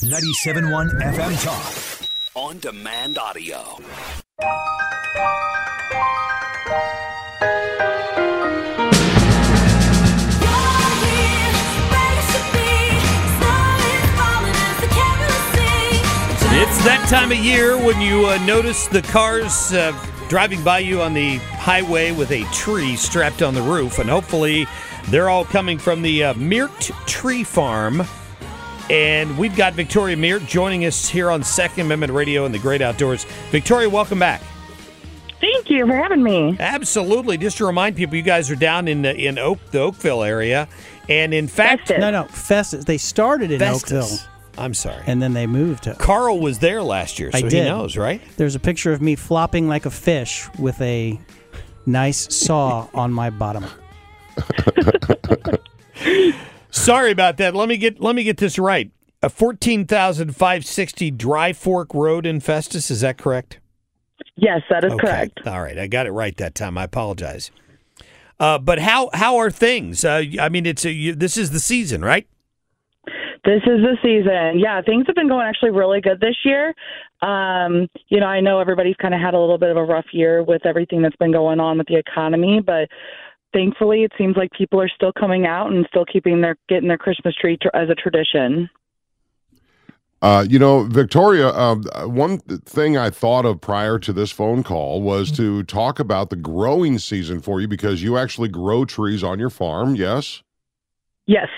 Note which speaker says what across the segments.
Speaker 1: 97.1 FM Talk. On demand audio.
Speaker 2: It's that time of year when you uh, notice the cars uh, driving by you on the highway with a tree strapped on the roof, and hopefully they're all coming from the uh, Meert Tree Farm. And we've got Victoria Meert joining us here on Second Amendment Radio in the Great Outdoors. Victoria, welcome back.
Speaker 3: Thank you for having me.
Speaker 2: Absolutely. Just to remind people, you guys are down in the, in Oak, the Oakville area, and in fact,
Speaker 3: Festus.
Speaker 4: No, no, Festus. They started in
Speaker 2: Festus.
Speaker 4: Oakville,
Speaker 2: I'm sorry.
Speaker 4: and then they moved to.
Speaker 2: Carl was there last year, so
Speaker 4: I
Speaker 2: he knows, right?
Speaker 4: There's a picture of me flopping like a fish with a nice saw on my bottom.
Speaker 2: Sorry about that. Let me get let me get this right. A fourteen thousand five sixty Dry Fork Road in Festus. Is that correct?
Speaker 3: Yes, that is
Speaker 2: Okay.
Speaker 3: correct.
Speaker 2: All right, I got it right that time. I apologize. Uh, but how how are things? Uh, I mean, it's a, you, this is the season, right?
Speaker 3: This is the season. Yeah, things have been going actually really good this year. Um, you know, I know everybody's kind of had a little bit of a rough year with everything that's been going on with the economy, but thankfully it seems like people are still coming out and still keeping their getting their Christmas tree tr- as a tradition.
Speaker 5: Uh, you know, Victoria, um, one thing I thought of prior to this phone call was to talk about the growing season for you because you actually grow trees on your farm, yes?
Speaker 3: Yes.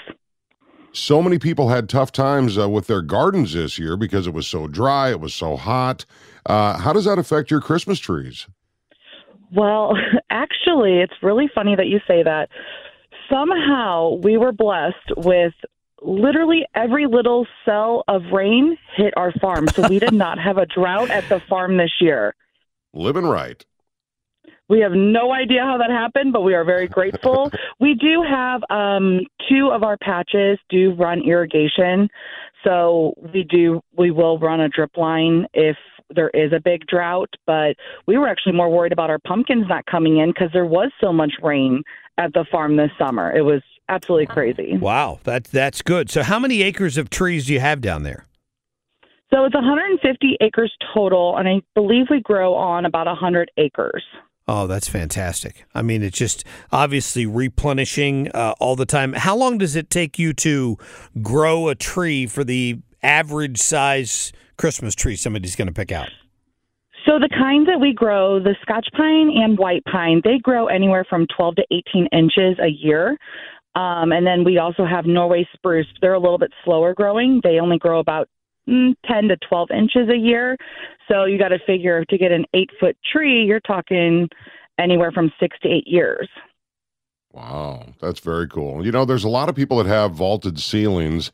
Speaker 5: So many people had tough times uh, with their gardens this year because it was so dry, it was so hot. Uh, how does that affect your Christmas trees?
Speaker 3: Well, actually, it's really funny that you say that. Somehow we were blessed with literally every little cell of rain hit our farm. So we did not have a drought at the farm this year.
Speaker 5: Living right.
Speaker 3: We have no idea how that happened, but we are very grateful. we do have um, two of our patches do run irrigation, so we do we will run a drip line if there is a big drought. But we were actually more worried about our pumpkins not coming in because there was so much rain at the farm this summer. It was absolutely crazy.
Speaker 2: Wow, that that's good. So, how many acres of trees do you have down there?
Speaker 3: So it's 150 acres total, and I believe we grow on about 100 acres.
Speaker 2: Oh, that's fantastic. I mean, it's just obviously replenishing uh, all the time. How long does it take you to grow a tree for the average size Christmas tree somebody's going to pick out?
Speaker 3: So the kinds that we grow, the Scotch pine and white pine, they grow anywhere from 12 to 18 inches a year. Um, and then we also have Norway spruce. They're a little bit slower growing. They only grow about mm, 10 to 12 inches a year. So you got to figure to get an eight foot tree, you're talking anywhere from six to eight years.
Speaker 5: Wow, that's very cool. You know, there's a lot of people that have vaulted ceilings,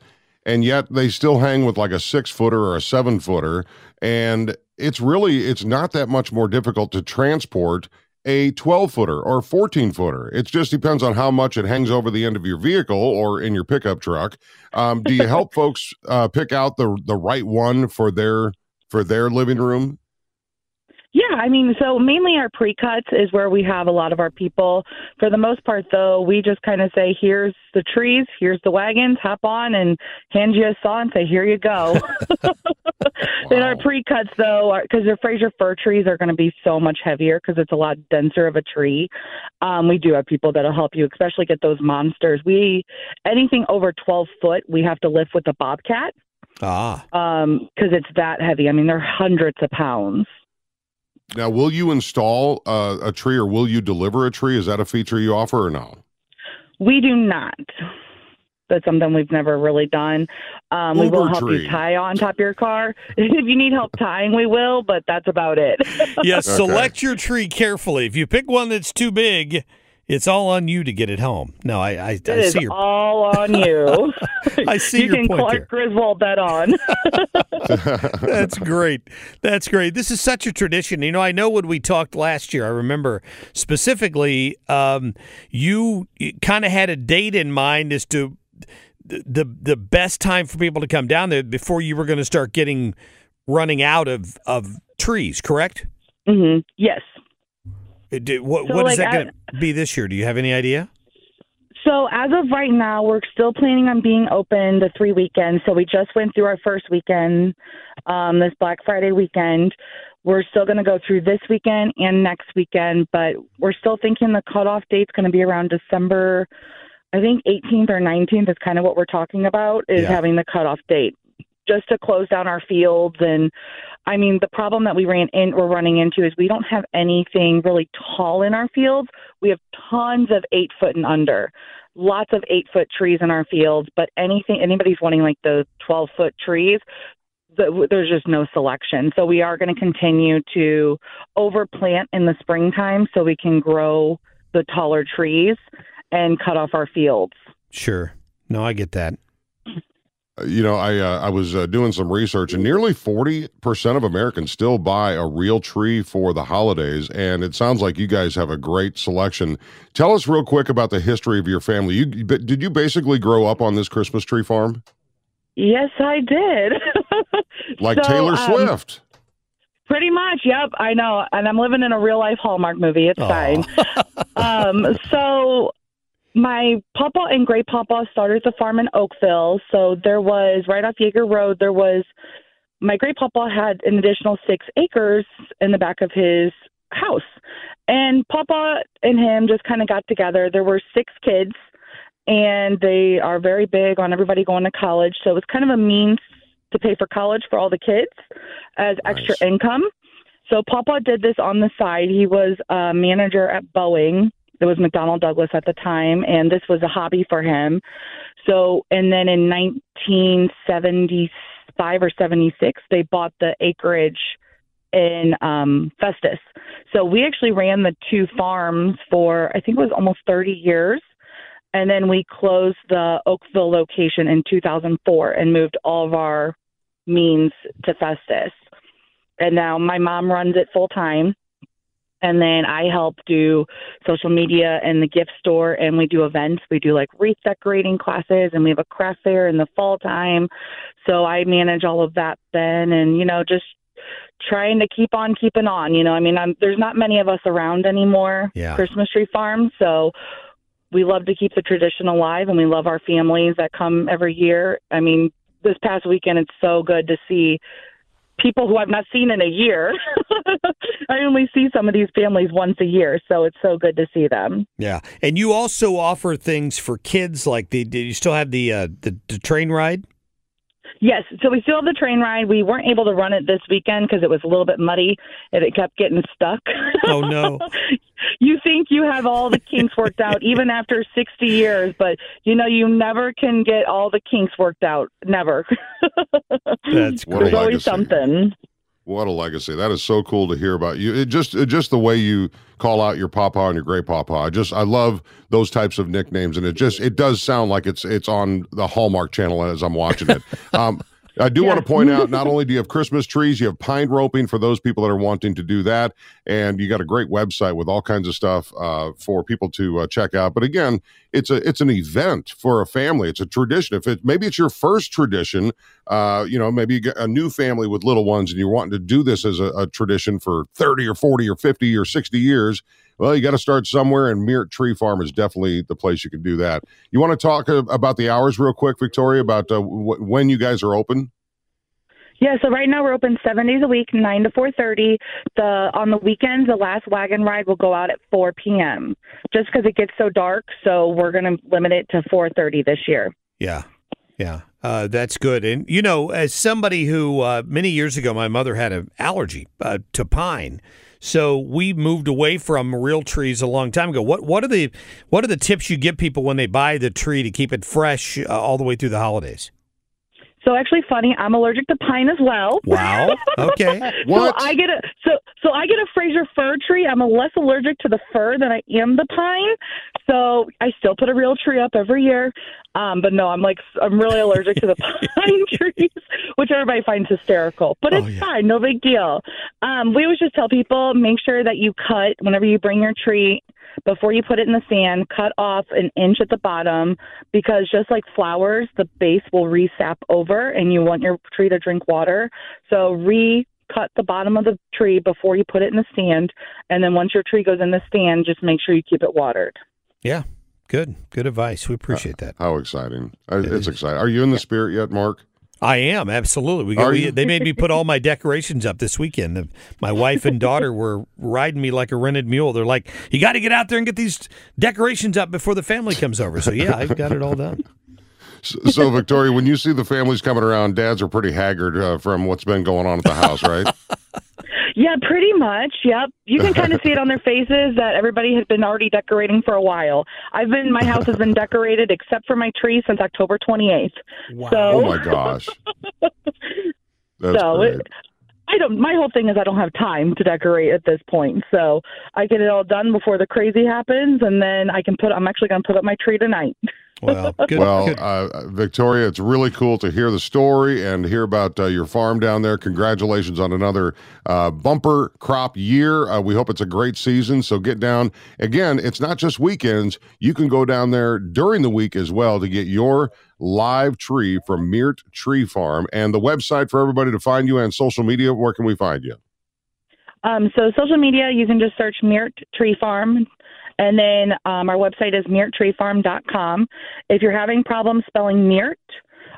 Speaker 5: and yet they still hang with like a six footer or a seven footer, and it's really it's not that much more difficult to transport a 12 footer or 14 footer. It just depends on how much it hangs over the end of your vehicle or in your pickup truck. Um, do you help folks uh, pick out the the right one for their for their living room?
Speaker 3: Yeah, I mean, so mainly our pre-cuts is where we have a lot of our people. For the most part, though, we just kind of say, "Here's the trees, here's the wagons, hop on," and hand you a saw and say, "Here you go." In our pre-cuts, though, because the Fraser fir trees are going to be so much heavier because it's a lot denser of a tree. Um, we do have people that'll help you, especially get those monsters. We anything over 12 foot, we have to lift with a bobcat
Speaker 2: Ah,
Speaker 3: because it's that heavy. I mean, they're hundreds of pounds.
Speaker 5: Now, will you install uh, a tree or will you deliver a tree? Is that a feature you offer or no?
Speaker 3: We do not. That's something we've never really done. Um, we will help
Speaker 5: tree.
Speaker 3: you tie on top of your car. if you need help tying, we will, but that's about it.
Speaker 2: yes. Select your tree carefully. If you pick one that's too big, it's all on you to get it home. No, I I, I
Speaker 3: It is
Speaker 2: see your
Speaker 3: all on you.
Speaker 2: I see
Speaker 3: you
Speaker 2: your
Speaker 3: can
Speaker 2: point
Speaker 3: Clark
Speaker 2: there.
Speaker 3: Griswold that on.
Speaker 2: That's great. That's great. This is such a tradition. You know, I know when we talked last year, I remember specifically um, you kind of had a date in mind as to the, the the best time for people to come down there before you were going to start getting running out of of trees. Correct?
Speaker 3: Mm-hmm. Yes.
Speaker 2: It did- what
Speaker 3: So,
Speaker 2: what is
Speaker 3: like,
Speaker 2: that going to be this year? Do you have any idea?
Speaker 3: So as of right now, we're still planning on being open the three weekends. So we just went through our first weekend, um, this Black Friday weekend. We're still going to go through this weekend and next weekend, but we're still thinking the cutoff date's going to be around December. I think 18th or 19th is kind of what we're talking about is
Speaker 2: Yeah.
Speaker 3: having the cutoff date, just to close down our fields. And I mean, the problem that we ran in, we're running into is we don't have anything really tall in our fields. We have tons of eight foot and under, lots of eight foot trees in our fields. But anything, anybody's wanting like the 12 foot trees, the, there's just no selection. So we are going to continue to overplant in the springtime so we can grow the taller trees and cut off our fields.
Speaker 2: Sure. No, I get that.
Speaker 5: You know, I uh, I was uh, doing some research, and nearly forty percent of Americans still buy a real tree for the holidays. And it sounds like you guys have a great selection. Tell us real quick about the history of your family. You did you basically grow up on this Christmas tree farm,
Speaker 3: Yes, I did.
Speaker 5: like
Speaker 3: So,
Speaker 5: Taylor
Speaker 3: um,
Speaker 5: Swift?
Speaker 3: Pretty much, yep. I know, and I'm living in a real life Hallmark movie. It's
Speaker 2: Aw.
Speaker 3: fine. um, so my papa and great papa started the farm in Oakville. So there was right off Yeager Road. There was my great papa had an additional six acres in the back of his house, and papa and him just kind of got together. There were six kids, and they are very big on everybody going to college. So it was kind of a means to pay for college for all the kids as extra
Speaker 5: Nice.
Speaker 3: income. So Papa did this on the side. He was a manager at Boeing. It was McDonnell Douglas at the time, and this was a hobby for him. So, and then in 1975 or 76, they bought the acreage in um, Festus. So we actually ran the two farms for I think it was almost 30 years. And then we closed the Oakville location in 2004 and moved all of our means to Festus. And now my mom runs it full time. And then I help do social media and the gift store, and we do events. We do like wreath decorating classes, and we have a craft fair in the fall time. So I manage all of that then, and you know, just trying to keep on keeping on. You know, I mean, I'm, there's not many of us around anymore.
Speaker 2: Yeah.
Speaker 3: Christmas tree farm, so we love to keep the tradition alive, and we love our families that come every year. I mean, this past weekend, it's so good to see people who I've not seen in a year. I only see some of these families once a year, so it's so good to see them.
Speaker 2: Yeah, and you also offer things for kids. Like the, do you still have the uh, the, the train ride?
Speaker 3: Yes, so we still have the train ride. We weren't able to run it this weekend because it was a little bit muddy and it kept getting stuck.
Speaker 2: Oh no!
Speaker 3: you think you have all the kinks worked out even after 60 years, but you know you never can get all the kinks worked out. Never.
Speaker 2: That's
Speaker 5: What a
Speaker 3: There's always something.
Speaker 5: What a legacy! That is so cool to hear about you. It just it just the way you call out your papa and your great papa. I just I love those types of nicknames, and it just it does sound like it's it's on the Hallmark Channel as I'm watching it. um, I do
Speaker 3: Yeah.
Speaker 5: want to point out not only do you have Christmas trees, you have pine roping for those people that are wanting to do that. And you got a great website with all kinds of stuff uh, for people to uh, check out. But again, it's a it's an event for a family. It's a tradition. If it maybe it's your first tradition, uh, you know, maybe you get a new family with little ones and you're wanting to do this as a, a tradition for 30 or 40 or 50 or 60 years. Well, you got to start somewhere, and Meert Tree Farm is definitely the place you can do that. You want to talk uh, about the hours real quick, Victoria, about uh, wh- when you guys are open?
Speaker 3: Yeah, so right now we're open seven days a week, nine to four thirty. The on the weekends, the last wagon ride will go out at four p.m. Just because it gets so dark, so we're going to limit it to four thirty this year.
Speaker 2: Yeah, yeah, uh, that's good. And you know, as somebody who uh, many years ago, my mother had an allergy uh, to pine, so we moved away from real trees a long time ago. What what are the what are the tips you give people when they buy the tree to keep it fresh uh, all the way through the holidays?
Speaker 3: So actually, funny, I'm allergic to pine as well.
Speaker 2: Wow. Okay.
Speaker 5: What?
Speaker 3: So I get a so so I get a Fraser fir tree. I'm less allergic to the fir than I am the pine. So I still put a real tree up every year. Um, but no, I'm like I'm really allergic to the pine trees, which everybody finds hysterical. But it's
Speaker 2: Oh, yeah.
Speaker 3: fine, no big deal. Um, we always just tell people make sure that you cut whenever you bring your tree before you put it in the sand, cut off an inch at the bottom because just like flowers, the base will resap over and you want your tree to drink water. So re-cut the bottom of the tree before you put it in the stand. And then once your tree goes in the stand, just make sure you keep it watered.
Speaker 2: Yeah. Good. Good advice. We appreciate that.
Speaker 5: How exciting! Uh,
Speaker 2: It
Speaker 5: it's
Speaker 2: is.
Speaker 5: exciting. Are you in the spirit yet, Mark?
Speaker 2: I am absolutely. We, got, we they made me put all my decorations up this weekend. My wife and daughter were riding me like a rented mule. They're like, "You got to get out there and get these decorations up before the family comes over." So yeah, I've got it all done.
Speaker 5: So, so Victoria, when you see the families coming around, dads are pretty haggard uh, from what's been going on at the house, right?
Speaker 3: Yeah, pretty much. Yep. You can kind of see it on their faces that everybody has been already decorating for a while. I've been, my house has been decorated except for my tree since October 28th. So,
Speaker 5: oh my gosh, that's
Speaker 3: so
Speaker 5: great.
Speaker 3: it, I don't. My whole thing is I don't have time to decorate at this point, so I get it all done before the crazy happens, and then I can put. I'm actually going to put up my tree tonight.
Speaker 2: Well, good.
Speaker 5: well,
Speaker 2: good.
Speaker 5: uh, Victoria, it's really cool to hear the story and hear about uh, your farm down there. Congratulations on another uh, bumper crop year. Uh, we hope it's a great season. So get down. Again, it's not just weekends. You can go down there during the week as well to get your live tree from Meert Tree Farm. And the website for everybody to find you and social media, where can we find you?
Speaker 3: Um, so social media, you can just search Meert Tree Farm. And then um, our website is meerttreefarm.com. If you're having problems spelling Meert,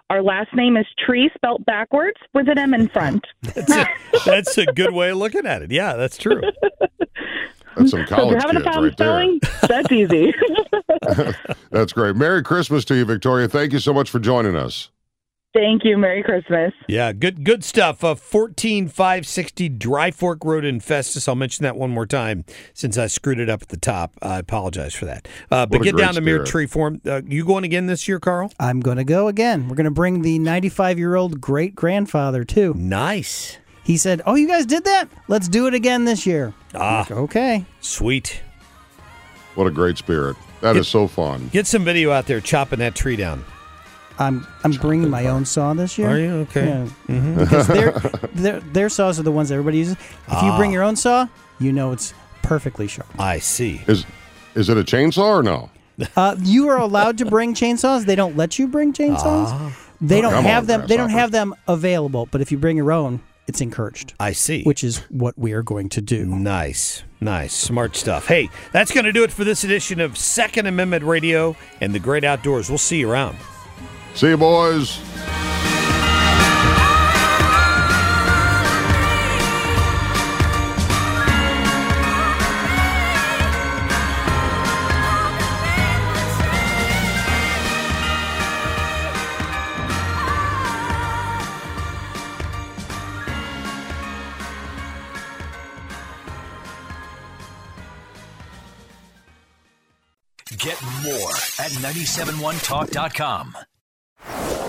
Speaker 3: our last name is Tree spelt backwards with an M in front.
Speaker 2: That's a, that's a good way of looking at it. Yeah, that's true.
Speaker 5: That's some
Speaker 3: So if
Speaker 5: college
Speaker 3: you're having a
Speaker 5: kids
Speaker 3: problem
Speaker 5: right there.
Speaker 3: spelling, that's easy.
Speaker 5: That's great. Merry Christmas to you, Victoria. Thank you so much for joining us.
Speaker 3: Thank you. Merry Christmas.
Speaker 2: Yeah, good good stuff. Uh, 14560 Dry Fork Road in Festus. I'll mention that one more time since I screwed it up at the top. I apologize for that. Uh, but get down to
Speaker 5: Meert.
Speaker 2: Tree Farm. Uh, you going again this year, Carl?
Speaker 4: I'm going to go again. We're going to bring the 95 year old great grandfather, too.
Speaker 2: Nice.
Speaker 4: He said, Oh, you guys did that? Let's do it again this year.
Speaker 2: Ah,
Speaker 4: Like, okay.
Speaker 2: sweet.
Speaker 5: What a great spirit. That is so fun.
Speaker 2: Get some video out there chopping that tree down.
Speaker 4: I'm I'm bringing my own saw this year.
Speaker 2: Are you? Okay.
Speaker 4: Yeah. Because their, their their saws are the ones everybody uses. If you
Speaker 2: Ah.
Speaker 4: bring your own saw, you know it's perfectly sharp.
Speaker 2: I see.
Speaker 5: Is is it a chainsaw or no?
Speaker 4: Uh, you are allowed to bring chainsaws. They don't let you bring chainsaws.
Speaker 2: Ah.
Speaker 4: They don't
Speaker 5: Come
Speaker 4: have
Speaker 5: on,
Speaker 4: them. They don't have them available. But if you bring your own, it's encouraged,
Speaker 2: I see.
Speaker 4: which is what we are going to do.
Speaker 2: Nice, nice, smart stuff. Hey, that's going to do it for this edition of Second Amendment Radio and the Great Outdoors. We'll see you around.
Speaker 5: See you, boys.
Speaker 6: Get more at 971talk.com.